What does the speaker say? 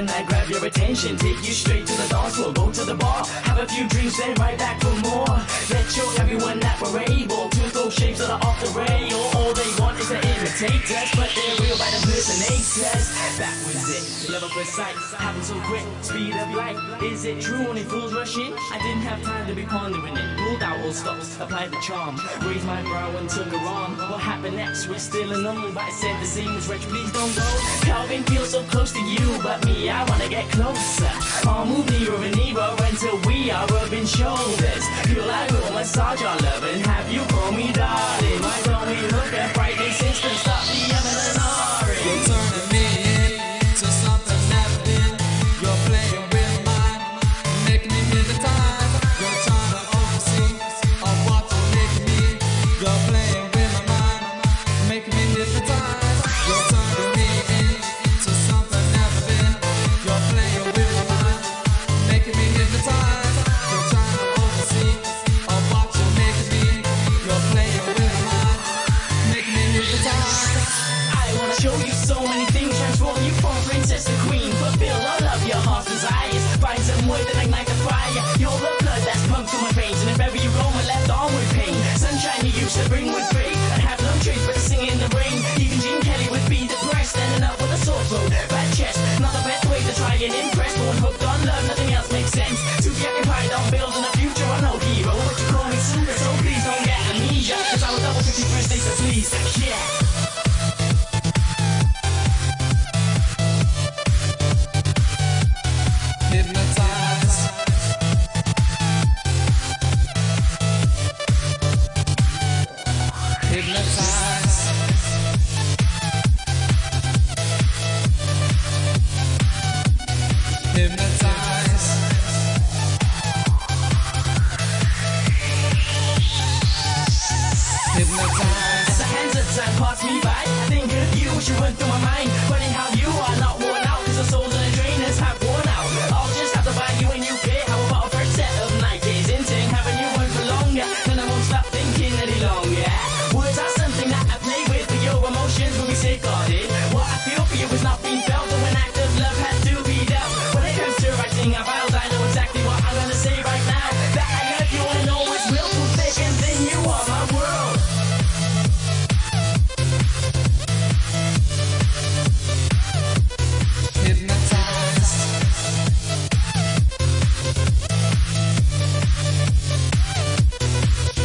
Then I grab your attention, take you straight to the dance floor, go to the bar, have a few drinks, then right back for more. Let's show everyone that we're able to throw shapes that are off the rail. test. That was it. Level precise, happened so quick. Speed of light. Is it true only fools rush in? I didn't have time to be pondering it. Pulled out all stops, applied the charm. Raised my brow and took her arm. What happened next? We're still unknown, but I said the same as Wretch. Please don't go. Calvin feels so close to you, but me, I wanna get closer. I'll move nearer and nearer until we are rubbing shoulders. Feel like we'll massage our love. not the best way to try and